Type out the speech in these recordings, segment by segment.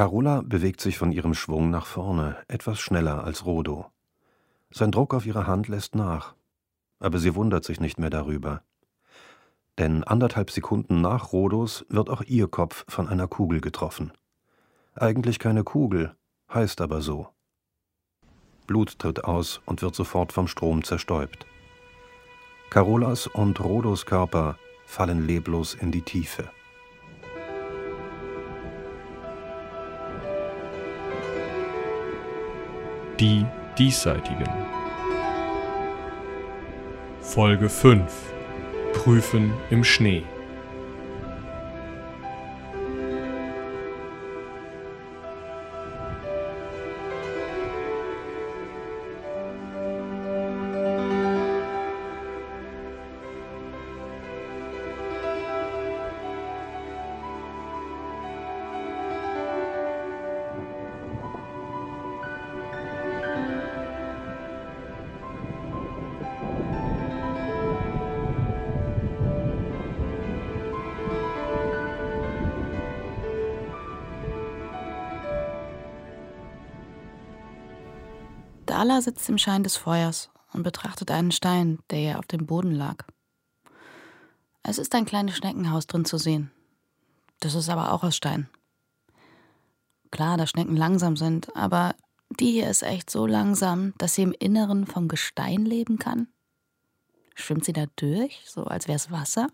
Carola bewegt sich von ihrem Schwung nach vorne, etwas schneller als Rodo. Sein Druck auf ihre Hand lässt nach, aber sie wundert sich nicht mehr darüber. Denn anderthalb Sekunden nach Rodos wird auch ihr Kopf von einer Kugel getroffen. Eigentlich keine Kugel, heißt aber so. Blut tritt aus und wird sofort vom Strom zerstäubt. Carolas und Rodos Körper fallen leblos in die Tiefe. Die Diesseitigen. Folge 5. Prüfen im Schnee. Sitzt im Schein des Feuers und betrachtet einen Stein, der ihr auf dem Boden lag. Es ist ein kleines Schneckenhaus drin zu sehen. Das ist aber auch aus Stein. Klar, dass Schnecken langsam sind, aber die hier ist echt so langsam, dass sie im Inneren vom Gestein leben kann. Schwimmt sie da durch, so als wäre es Wasser?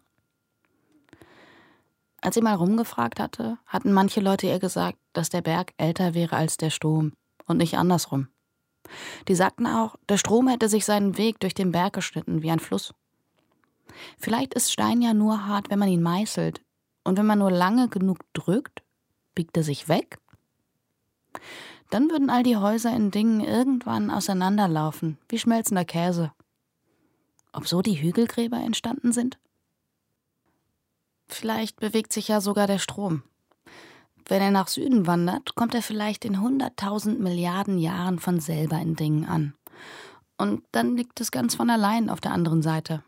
Als sie mal rumgefragt hatte, hatten manche Leute ihr gesagt, dass der Berg älter wäre als der Strom und nicht andersrum. Die sagten auch, der Strom hätte sich seinen Weg durch den Berg geschnitten wie ein Fluss. Vielleicht ist Stein ja nur hart, wenn man ihn meißelt, und wenn man nur lange genug drückt, biegt er sich weg. Dann würden all die Häuser in Dingen irgendwann auseinanderlaufen, wie schmelzender Käse. Ob so die Hügelgräber entstanden sind? Vielleicht bewegt sich ja sogar der Strom. Wenn er nach Süden wandert, kommt er vielleicht in hunderttausend Milliarden Jahren von selber in Dingen an. Und dann liegt es ganz von allein auf der anderen Seite.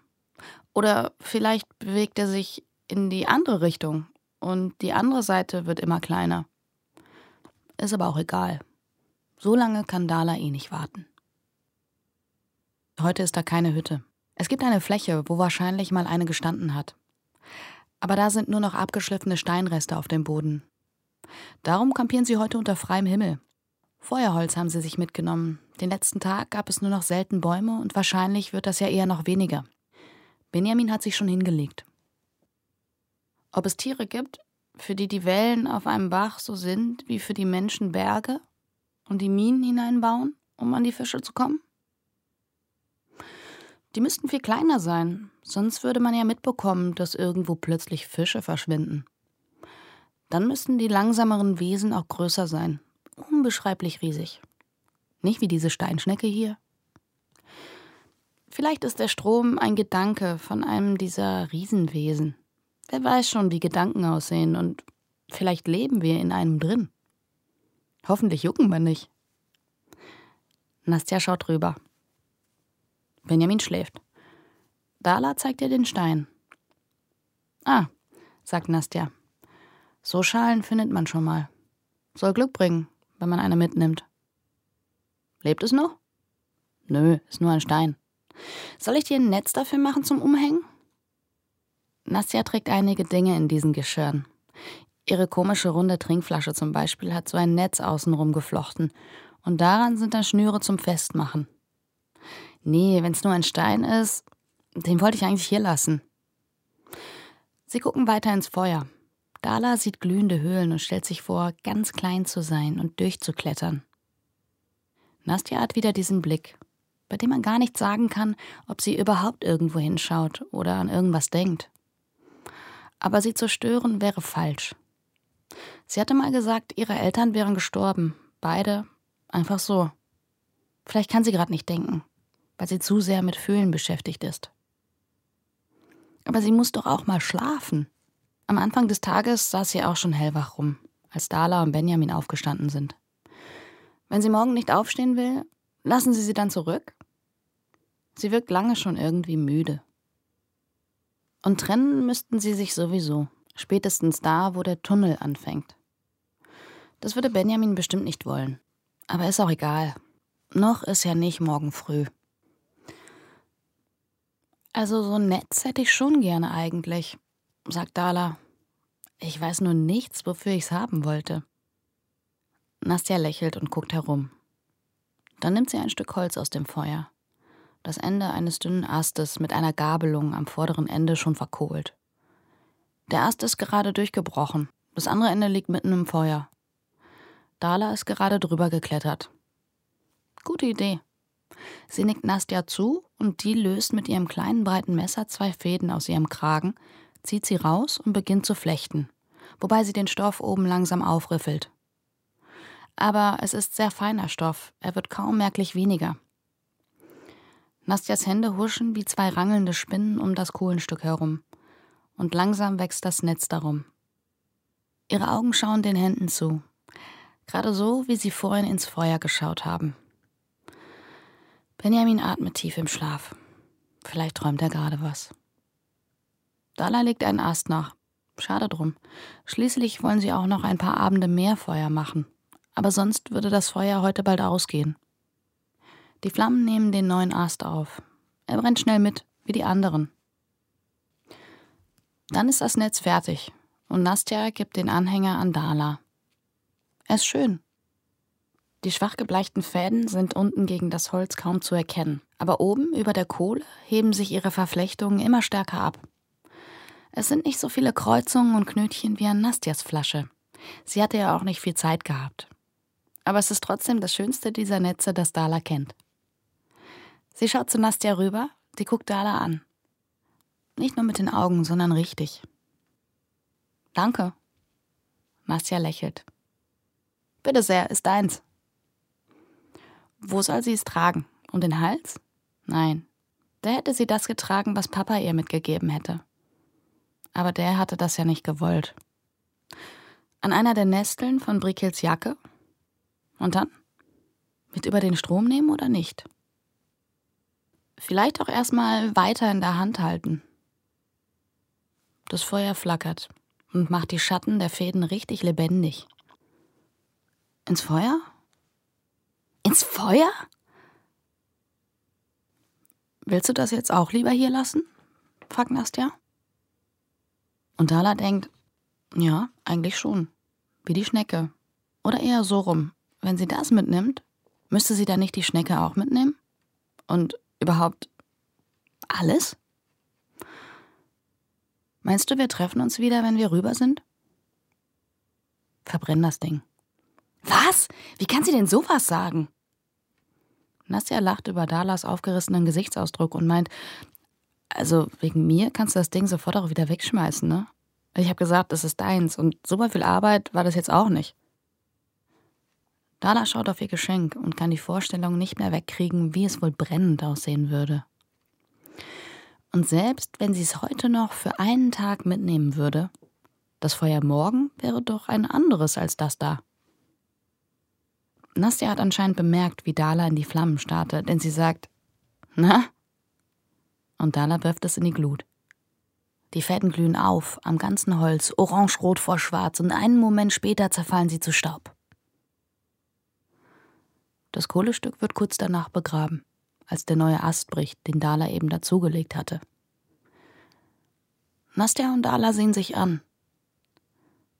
Oder vielleicht bewegt er sich in die andere Richtung und die andere Seite wird immer kleiner. Ist aber auch egal. So lange kann Dala eh nicht warten. Heute ist da keine Hütte. Es gibt eine Fläche, wo wahrscheinlich mal eine gestanden hat. Aber da sind nur noch abgeschliffene Steinreste auf dem Boden Darum kampieren sie heute unter freiem Himmel. Feuerholz haben sie sich mitgenommen. Den letzten Tag gab es nur noch selten Bäume und wahrscheinlich wird das ja eher noch weniger. Benjamin hat sich schon hingelegt. Ob es Tiere gibt, für die die Wellen auf einem Bach so sind wie für die Menschen Berge und die Minen hineinbauen, um an die Fische zu kommen? Die müssten viel kleiner sein, sonst würde man ja mitbekommen, dass irgendwo plötzlich Fische verschwinden. Dann müssten die langsameren Wesen auch größer sein. Unbeschreiblich riesig. Nicht wie diese Steinschnecke hier. Vielleicht ist der Strom ein Gedanke von einem dieser Riesenwesen. Wer weiß schon, wie Gedanken aussehen und vielleicht leben wir in einem drin. Hoffentlich jucken wir nicht. Nastja schaut rüber. Benjamin schläft. Dala zeigt ihr den Stein. Ah, sagt Nastja. So Schalen findet man schon mal. Soll Glück bringen, wenn man eine mitnimmt. Lebt es noch? Nö, ist nur ein Stein. Soll ich dir ein Netz dafür machen zum Umhängen? Nastja trägt einige Dinge in diesen Geschirren. Ihre komische runde Trinkflasche zum Beispiel hat so ein Netz außenrum geflochten und daran sind dann Schnüre zum Festmachen. Nee, wenn's nur ein Stein ist, den wollte ich eigentlich hier lassen. Sie gucken weiter ins Feuer. Dala sieht glühende Höhlen und stellt sich vor, ganz klein zu sein und durchzuklettern. Nastja hat wieder diesen Blick, bei dem man gar nicht sagen kann, ob sie überhaupt irgendwo hinschaut oder an irgendwas denkt. Aber sie zu stören wäre falsch. Sie hatte mal gesagt, ihre Eltern wären gestorben. Beide. Einfach so. Vielleicht kann sie gerade nicht denken, weil sie zu sehr mit Fühlen beschäftigt ist. Aber sie muss doch auch mal schlafen. Am Anfang des Tages saß sie auch schon hellwach rum, als Dala und Benjamin aufgestanden sind. Wenn sie morgen nicht aufstehen will, lassen Sie sie dann zurück? Sie wirkt lange schon irgendwie müde. Und trennen müssten sie sich sowieso, spätestens da, wo der Tunnel anfängt. Das würde Benjamin bestimmt nicht wollen. Aber ist auch egal. Noch ist ja nicht morgen früh. Also so ein Netz hätte ich schon gerne eigentlich, sagt Dala. Ich weiß nur nichts, wofür ich's haben wollte. Nastja lächelt und guckt herum. Dann nimmt sie ein Stück Holz aus dem Feuer. Das Ende eines dünnen Astes mit einer Gabelung am vorderen Ende schon verkohlt. Der Ast ist gerade durchgebrochen. Das andere Ende liegt mitten im Feuer. Dala ist gerade drüber geklettert. Gute Idee. Sie nickt Nastja zu und die löst mit ihrem kleinen breiten Messer zwei Fäden aus ihrem Kragen, zieht sie raus und beginnt zu flechten, wobei sie den Stoff oben langsam aufriffelt. Aber es ist sehr feiner Stoff, er wird kaum merklich weniger. Nastjas Hände huschen wie zwei rangelnde Spinnen um das Kohlenstück herum, und langsam wächst das Netz darum. Ihre Augen schauen den Händen zu, gerade so, wie sie vorhin ins Feuer geschaut haben. Benjamin atmet tief im Schlaf. Vielleicht träumt er gerade was. Dala legt einen Ast nach. Schade drum. Schließlich wollen sie auch noch ein paar Abende mehr Feuer machen. Aber sonst würde das Feuer heute bald ausgehen. Die Flammen nehmen den neuen Ast auf. Er brennt schnell mit, wie die anderen. Dann ist das Netz fertig und Nastja gibt den Anhänger an Dala. Er ist schön, die schwach gebleichten Fäden sind unten gegen das Holz kaum zu erkennen, aber oben über der Kohle heben sich ihre Verflechtungen immer stärker ab. Es sind nicht so viele Kreuzungen und Knötchen wie an Nastjas Flasche. Sie hatte ja auch nicht viel Zeit gehabt. Aber es ist trotzdem das schönste dieser Netze, das Dala kennt. Sie schaut zu Nastja rüber, die guckt Dala an. Nicht nur mit den Augen, sondern richtig. Danke. Nastja lächelt. Bitte sehr, ist deins. Wo soll sie es tragen? Um den Hals? Nein. Da hätte sie das getragen, was Papa ihr mitgegeben hätte. Aber der hatte das ja nicht gewollt. An einer der Nesteln von Brickels Jacke? Und dann? Mit über den Strom nehmen oder nicht? Vielleicht auch erstmal weiter in der Hand halten. Das Feuer flackert und macht die Schatten der Fäden richtig lebendig. Ins Feuer? Ins Feuer? Willst du das jetzt auch lieber hier lassen? fragt Nastja. Und Dala denkt, ja, eigentlich schon. Wie die Schnecke. Oder eher so rum. Wenn sie das mitnimmt, müsste sie dann nicht die Schnecke auch mitnehmen? Und überhaupt alles? Meinst du, wir treffen uns wieder, wenn wir rüber sind? Verbrenn das Ding. Was? Wie kann sie denn sowas sagen? Nastja lacht über Dalas aufgerissenen Gesichtsausdruck und meint, also wegen mir kannst du das Ding sofort auch wieder wegschmeißen, ne? Ich habe gesagt, es ist deins und super viel Arbeit war das jetzt auch nicht. Dala schaut auf ihr Geschenk und kann die Vorstellung nicht mehr wegkriegen, wie es wohl brennend aussehen würde. Und selbst wenn sie es heute noch für einen Tag mitnehmen würde, das Feuer morgen wäre doch ein anderes als das da. Nastja hat anscheinend bemerkt, wie Dala in die Flammen starrte, denn sie sagt, na? Und Dala wirft es in die Glut. Die Fäden glühen auf, am ganzen Holz, orange-rot vor schwarz, und einen Moment später zerfallen sie zu Staub. Das Kohlestück wird kurz danach begraben, als der neue Ast bricht, den Dala eben dazugelegt hatte. Nastja und Dala sehen sich an.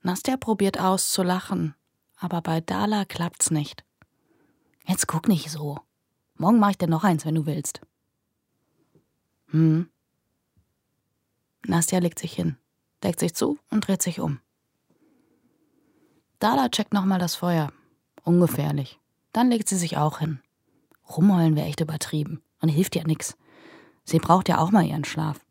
Nastja probiert aus zu lachen, aber bei Dala klappt's nicht. Jetzt guck nicht so. Morgen mache ich dir noch eins, wenn du willst. Hm. Nastja legt sich hin, deckt sich zu und dreht sich um. Dala checkt nochmal das Feuer. Ungefährlich. Dann legt sie sich auch hin. Rumheulen wäre echt übertrieben und hilft ja nix. Sie braucht ja auch mal ihren Schlaf.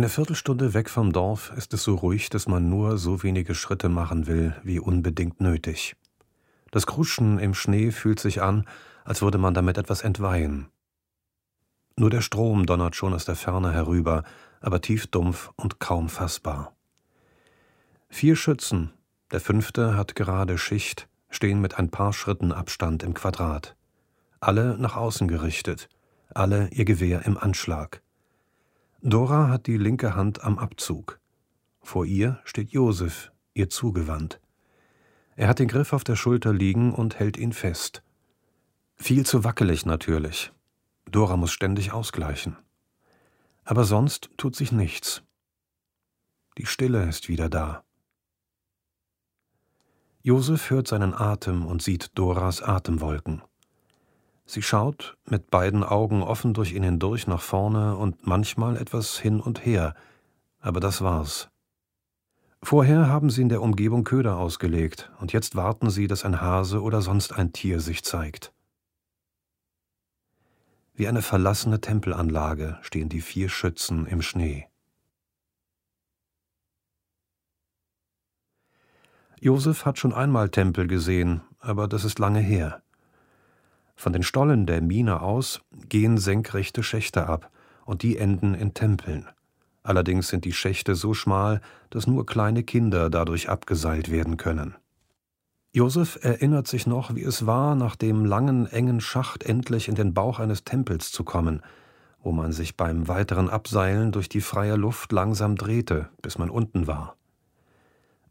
Eine Viertelstunde weg vom Dorf ist es so ruhig, dass man nur so wenige Schritte machen will, wie unbedingt nötig. Das Kruschen im Schnee fühlt sich an, als würde man damit etwas entweihen. Nur der Strom donnert schon aus der Ferne herüber, aber tief dumpf und kaum fassbar. Vier Schützen, der fünfte hat gerade Schicht, stehen mit ein paar Schritten Abstand im Quadrat. Alle nach außen gerichtet, alle ihr Gewehr im Anschlag. Dora hat die linke Hand am Abzug. Vor ihr steht Josef, ihr zugewandt. Er hat den Griff auf der Schulter liegen und hält ihn fest. Viel zu wackelig natürlich. Dora muss ständig ausgleichen. Aber sonst tut sich nichts. Die Stille ist wieder da. Josef hört seinen Atem und sieht Doras Atemwolken. Sie schaut mit beiden Augen offen durch ihn hindurch nach vorne und manchmal etwas hin und her, aber das war's. Vorher haben sie in der Umgebung Köder ausgelegt, und jetzt warten sie, dass ein Hase oder sonst ein Tier sich zeigt. Wie eine verlassene Tempelanlage stehen die vier Schützen im Schnee. Josef hat schon einmal Tempel gesehen, aber das ist lange her. Von den Stollen der Mine aus gehen senkrechte Schächte ab, und die enden in Tempeln. Allerdings sind die Schächte so schmal, dass nur kleine Kinder dadurch abgeseilt werden können. Josef erinnert sich noch, wie es war, nach dem langen, engen Schacht endlich in den Bauch eines Tempels zu kommen, wo man sich beim weiteren Abseilen durch die freie Luft langsam drehte, bis man unten war.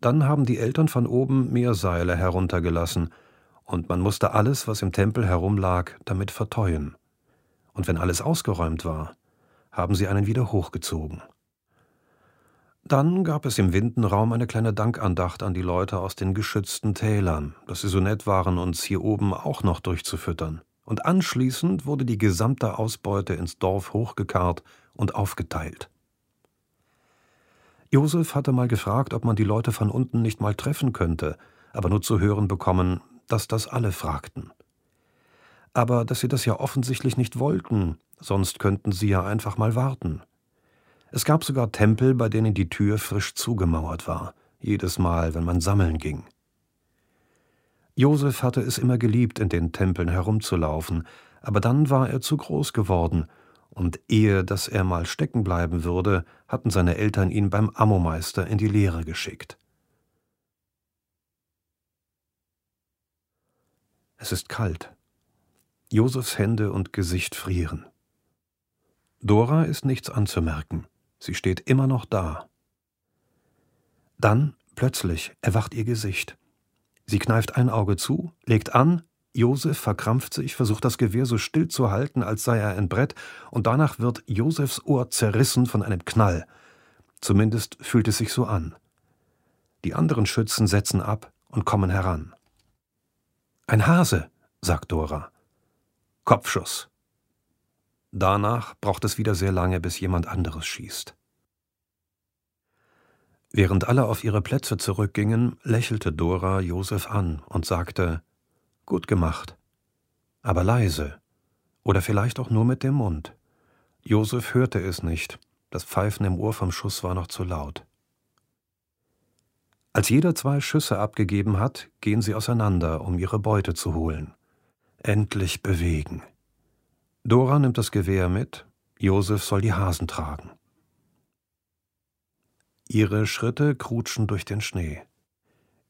Dann haben die Eltern von oben mehr Seile heruntergelassen, und man musste alles, was im Tempel herumlag, damit verteuen. Und wenn alles ausgeräumt war, haben sie einen wieder hochgezogen. Dann gab es im Windenraum eine kleine Dankandacht an die Leute aus den geschützten Tälern, dass sie so nett waren, uns hier oben auch noch durchzufüttern. Und anschließend wurde die gesamte Ausbeute ins Dorf hochgekarrt und aufgeteilt. Josef hatte mal gefragt, ob man die Leute von unten nicht mal treffen könnte, aber nur zu hören bekommen, dass das alle fragten. Aber dass sie das ja offensichtlich nicht wollten, sonst könnten sie ja einfach mal warten. Es gab sogar Tempel, bei denen die Tür frisch zugemauert war, jedes Mal, wenn man sammeln ging. Josef hatte es immer geliebt, in den Tempeln herumzulaufen, aber dann war er zu groß geworden, und ehe dass er mal stecken bleiben würde, hatten seine Eltern ihn beim Ammomeister in die Lehre geschickt. Es ist kalt. Josefs Hände und Gesicht frieren. Dora ist nichts anzumerken. Sie steht immer noch da. Dann, plötzlich, erwacht ihr Gesicht. Sie kneift ein Auge zu, legt an, Josef verkrampft sich, versucht das Gewehr so still zu halten, als sei er ein Brett, und danach wird Josefs Ohr zerrissen von einem Knall. Zumindest fühlt es sich so an. Die anderen Schützen setzen ab und kommen heran. Ein Hase, sagt Dora. Kopfschuss. Danach braucht es wieder sehr lange, bis jemand anderes schießt. Während alle auf ihre Plätze zurückgingen, lächelte Dora Josef an und sagte Gut gemacht. Aber leise. Oder vielleicht auch nur mit dem Mund. Josef hörte es nicht. Das Pfeifen im Ohr vom Schuss war noch zu laut. Als jeder zwei Schüsse abgegeben hat, gehen sie auseinander, um ihre Beute zu holen. Endlich bewegen. Dora nimmt das Gewehr mit, Josef soll die Hasen tragen. Ihre Schritte krutschen durch den Schnee.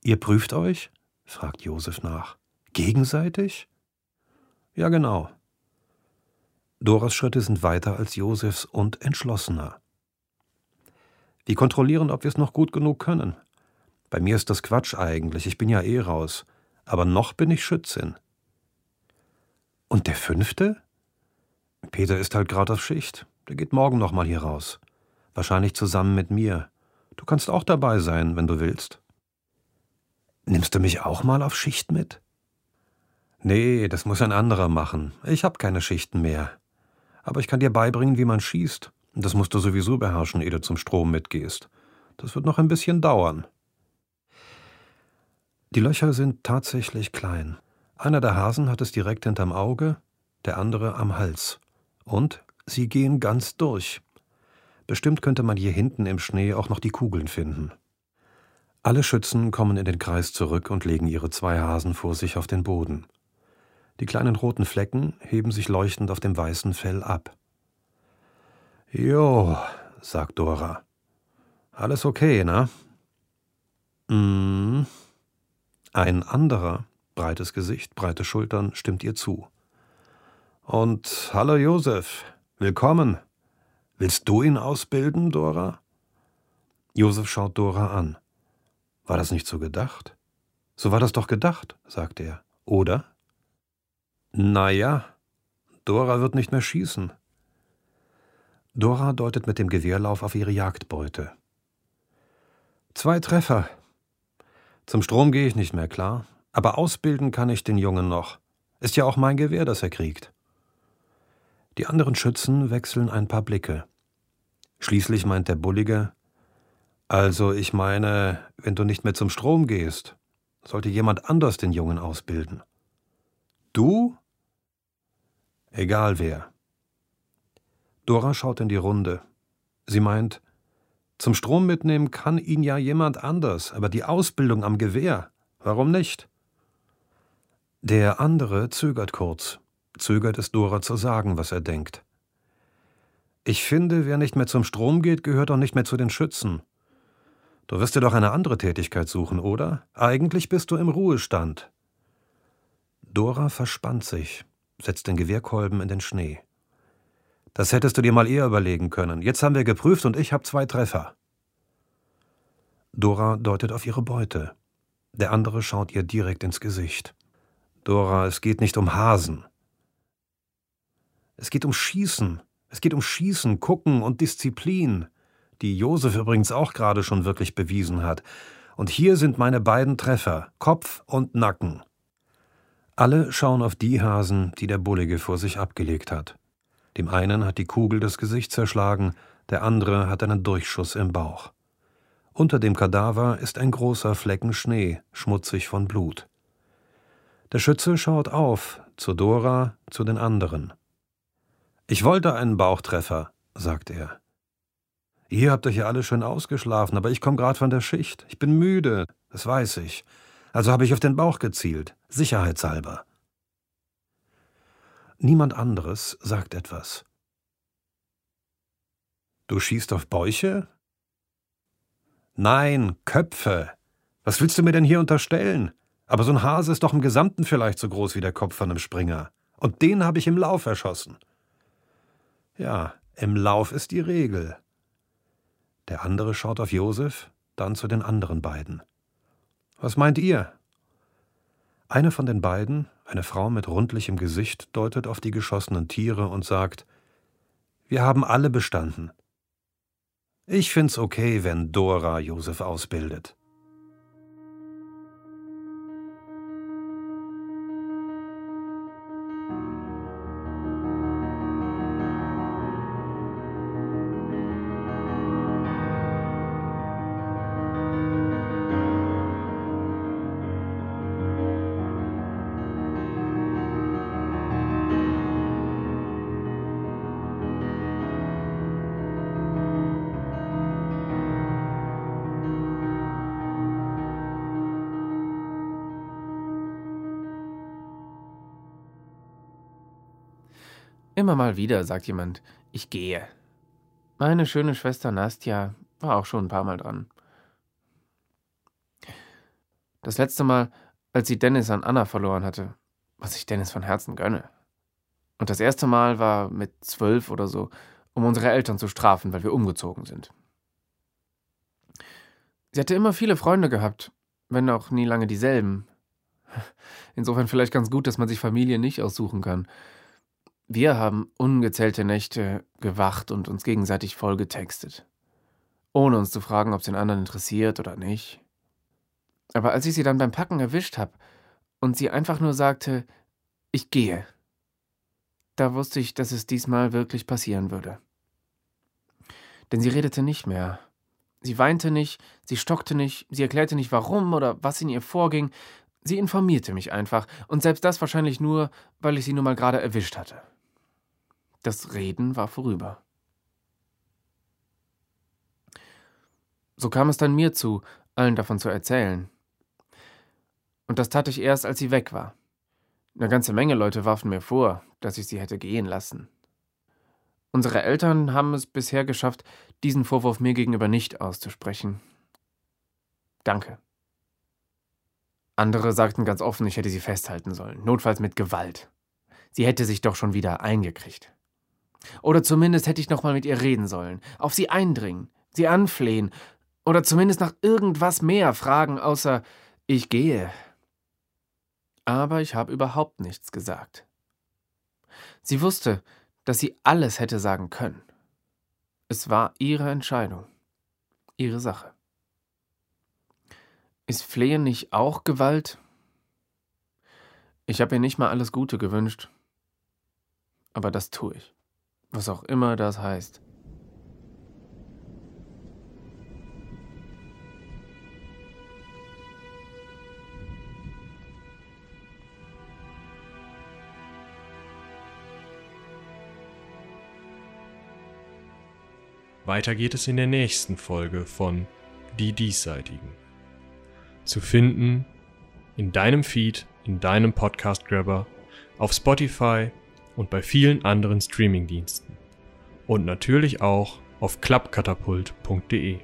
Ihr prüft euch? fragt Josef nach. Gegenseitig? Ja, genau. Doras Schritte sind weiter als Josefs und entschlossener. Wir kontrollieren, ob wir es noch gut genug können, bei mir ist das Quatsch eigentlich, ich bin ja eh raus. Aber noch bin ich Schützin. Und der fünfte? Peter ist halt gerade auf Schicht. Der geht morgen noch mal hier raus. Wahrscheinlich zusammen mit mir. Du kannst auch dabei sein, wenn du willst. Nimmst du mich auch mal auf Schicht mit? Nee, das muss ein anderer machen. Ich hab keine Schichten mehr. Aber ich kann dir beibringen, wie man schießt. Das musst du sowieso beherrschen, ehe du zum Strom mitgehst. Das wird noch ein bisschen dauern. Die Löcher sind tatsächlich klein. Einer der Hasen hat es direkt hinterm Auge, der andere am Hals. Und sie gehen ganz durch. Bestimmt könnte man hier hinten im Schnee auch noch die Kugeln finden. Alle Schützen kommen in den Kreis zurück und legen ihre zwei Hasen vor sich auf den Boden. Die kleinen roten Flecken heben sich leuchtend auf dem weißen Fell ab. Jo, sagt Dora. Alles okay, na? Mm. Ein anderer, breites Gesicht, breite Schultern, stimmt ihr zu. Und hallo Josef, willkommen. Willst du ihn ausbilden, Dora? Josef schaut Dora an. War das nicht so gedacht? So war das doch gedacht, sagt er. Oder? Na ja, Dora wird nicht mehr schießen. Dora deutet mit dem Gewehrlauf auf ihre Jagdbeute. Zwei Treffer. Zum Strom gehe ich nicht mehr, klar. Aber ausbilden kann ich den Jungen noch. Ist ja auch mein Gewehr, das er kriegt. Die anderen Schützen wechseln ein paar Blicke. Schließlich meint der Bullige, also ich meine, wenn du nicht mehr zum Strom gehst, sollte jemand anders den Jungen ausbilden. Du? Egal wer. Dora schaut in die Runde. Sie meint, zum Strom mitnehmen kann ihn ja jemand anders, aber die Ausbildung am Gewehr, warum nicht? Der andere zögert kurz zögert es Dora zu sagen, was er denkt. Ich finde, wer nicht mehr zum Strom geht, gehört auch nicht mehr zu den Schützen. Du wirst dir doch eine andere Tätigkeit suchen, oder? Eigentlich bist du im Ruhestand. Dora verspannt sich, setzt den Gewehrkolben in den Schnee. Das hättest du dir mal eher überlegen können. Jetzt haben wir geprüft und ich habe zwei Treffer. Dora deutet auf ihre Beute. Der andere schaut ihr direkt ins Gesicht. Dora, es geht nicht um Hasen. Es geht um Schießen. Es geht um Schießen, Gucken und Disziplin, die Josef übrigens auch gerade schon wirklich bewiesen hat. Und hier sind meine beiden Treffer, Kopf und Nacken. Alle schauen auf die Hasen, die der Bullige vor sich abgelegt hat. Dem einen hat die Kugel das Gesicht zerschlagen, der andere hat einen Durchschuss im Bauch. Unter dem Kadaver ist ein großer Flecken Schnee, schmutzig von Blut. Der Schütze schaut auf, zu Dora, zu den anderen. Ich wollte einen Bauchtreffer, sagt er. Ihr habt euch ja alle schön ausgeschlafen, aber ich komme gerade von der Schicht. Ich bin müde, das weiß ich. Also habe ich auf den Bauch gezielt, sicherheitshalber. Niemand anderes sagt etwas. Du schießt auf Bäuche? Nein, Köpfe. Was willst du mir denn hier unterstellen? Aber so ein Hase ist doch im Gesamten vielleicht so groß wie der Kopf von einem Springer. Und den habe ich im Lauf erschossen. Ja, im Lauf ist die Regel. Der andere schaut auf Josef, dann zu den anderen beiden. Was meint ihr? Eine von den beiden, eine Frau mit rundlichem Gesicht, deutet auf die geschossenen Tiere und sagt: Wir haben alle bestanden. Ich find's okay, wenn Dora Josef ausbildet. Immer mal wieder sagt jemand, ich gehe. Meine schöne Schwester Nastja war auch schon ein paar Mal dran. Das letzte Mal, als sie Dennis an Anna verloren hatte, was ich Dennis von Herzen gönne. Und das erste Mal war mit zwölf oder so, um unsere Eltern zu strafen, weil wir umgezogen sind. Sie hatte immer viele Freunde gehabt, wenn auch nie lange dieselben. Insofern vielleicht ganz gut, dass man sich Familie nicht aussuchen kann. Wir haben ungezählte Nächte gewacht und uns gegenseitig vollgetextet. Ohne uns zu fragen, ob es den anderen interessiert oder nicht. Aber als ich sie dann beim Packen erwischt habe und sie einfach nur sagte, ich gehe, da wusste ich, dass es diesmal wirklich passieren würde. Denn sie redete nicht mehr. Sie weinte nicht, sie stockte nicht, sie erklärte nicht warum oder was in ihr vorging. Sie informierte mich einfach, und selbst das wahrscheinlich nur, weil ich sie nun mal gerade erwischt hatte. Das Reden war vorüber. So kam es dann mir zu, allen davon zu erzählen. Und das tat ich erst, als sie weg war. Eine ganze Menge Leute warfen mir vor, dass ich sie hätte gehen lassen. Unsere Eltern haben es bisher geschafft, diesen Vorwurf mir gegenüber nicht auszusprechen. Danke. Andere sagten ganz offen, ich hätte sie festhalten sollen, notfalls mit Gewalt. Sie hätte sich doch schon wieder eingekriegt. Oder zumindest hätte ich noch mal mit ihr reden sollen, auf sie eindringen, sie anflehen oder zumindest nach irgendwas mehr fragen, außer ich gehe. Aber ich habe überhaupt nichts gesagt. Sie wusste, dass sie alles hätte sagen können. Es war ihre Entscheidung, ihre Sache. Ist Flehen nicht auch Gewalt? Ich habe ihr nicht mal alles Gute gewünscht, aber das tue ich, was auch immer das heißt. Weiter geht es in der nächsten Folge von Die Diesseitigen. Zu finden in deinem Feed, in deinem Podcast-Grabber, auf Spotify und bei vielen anderen Streamingdiensten. Und natürlich auch auf klappkatapult.de.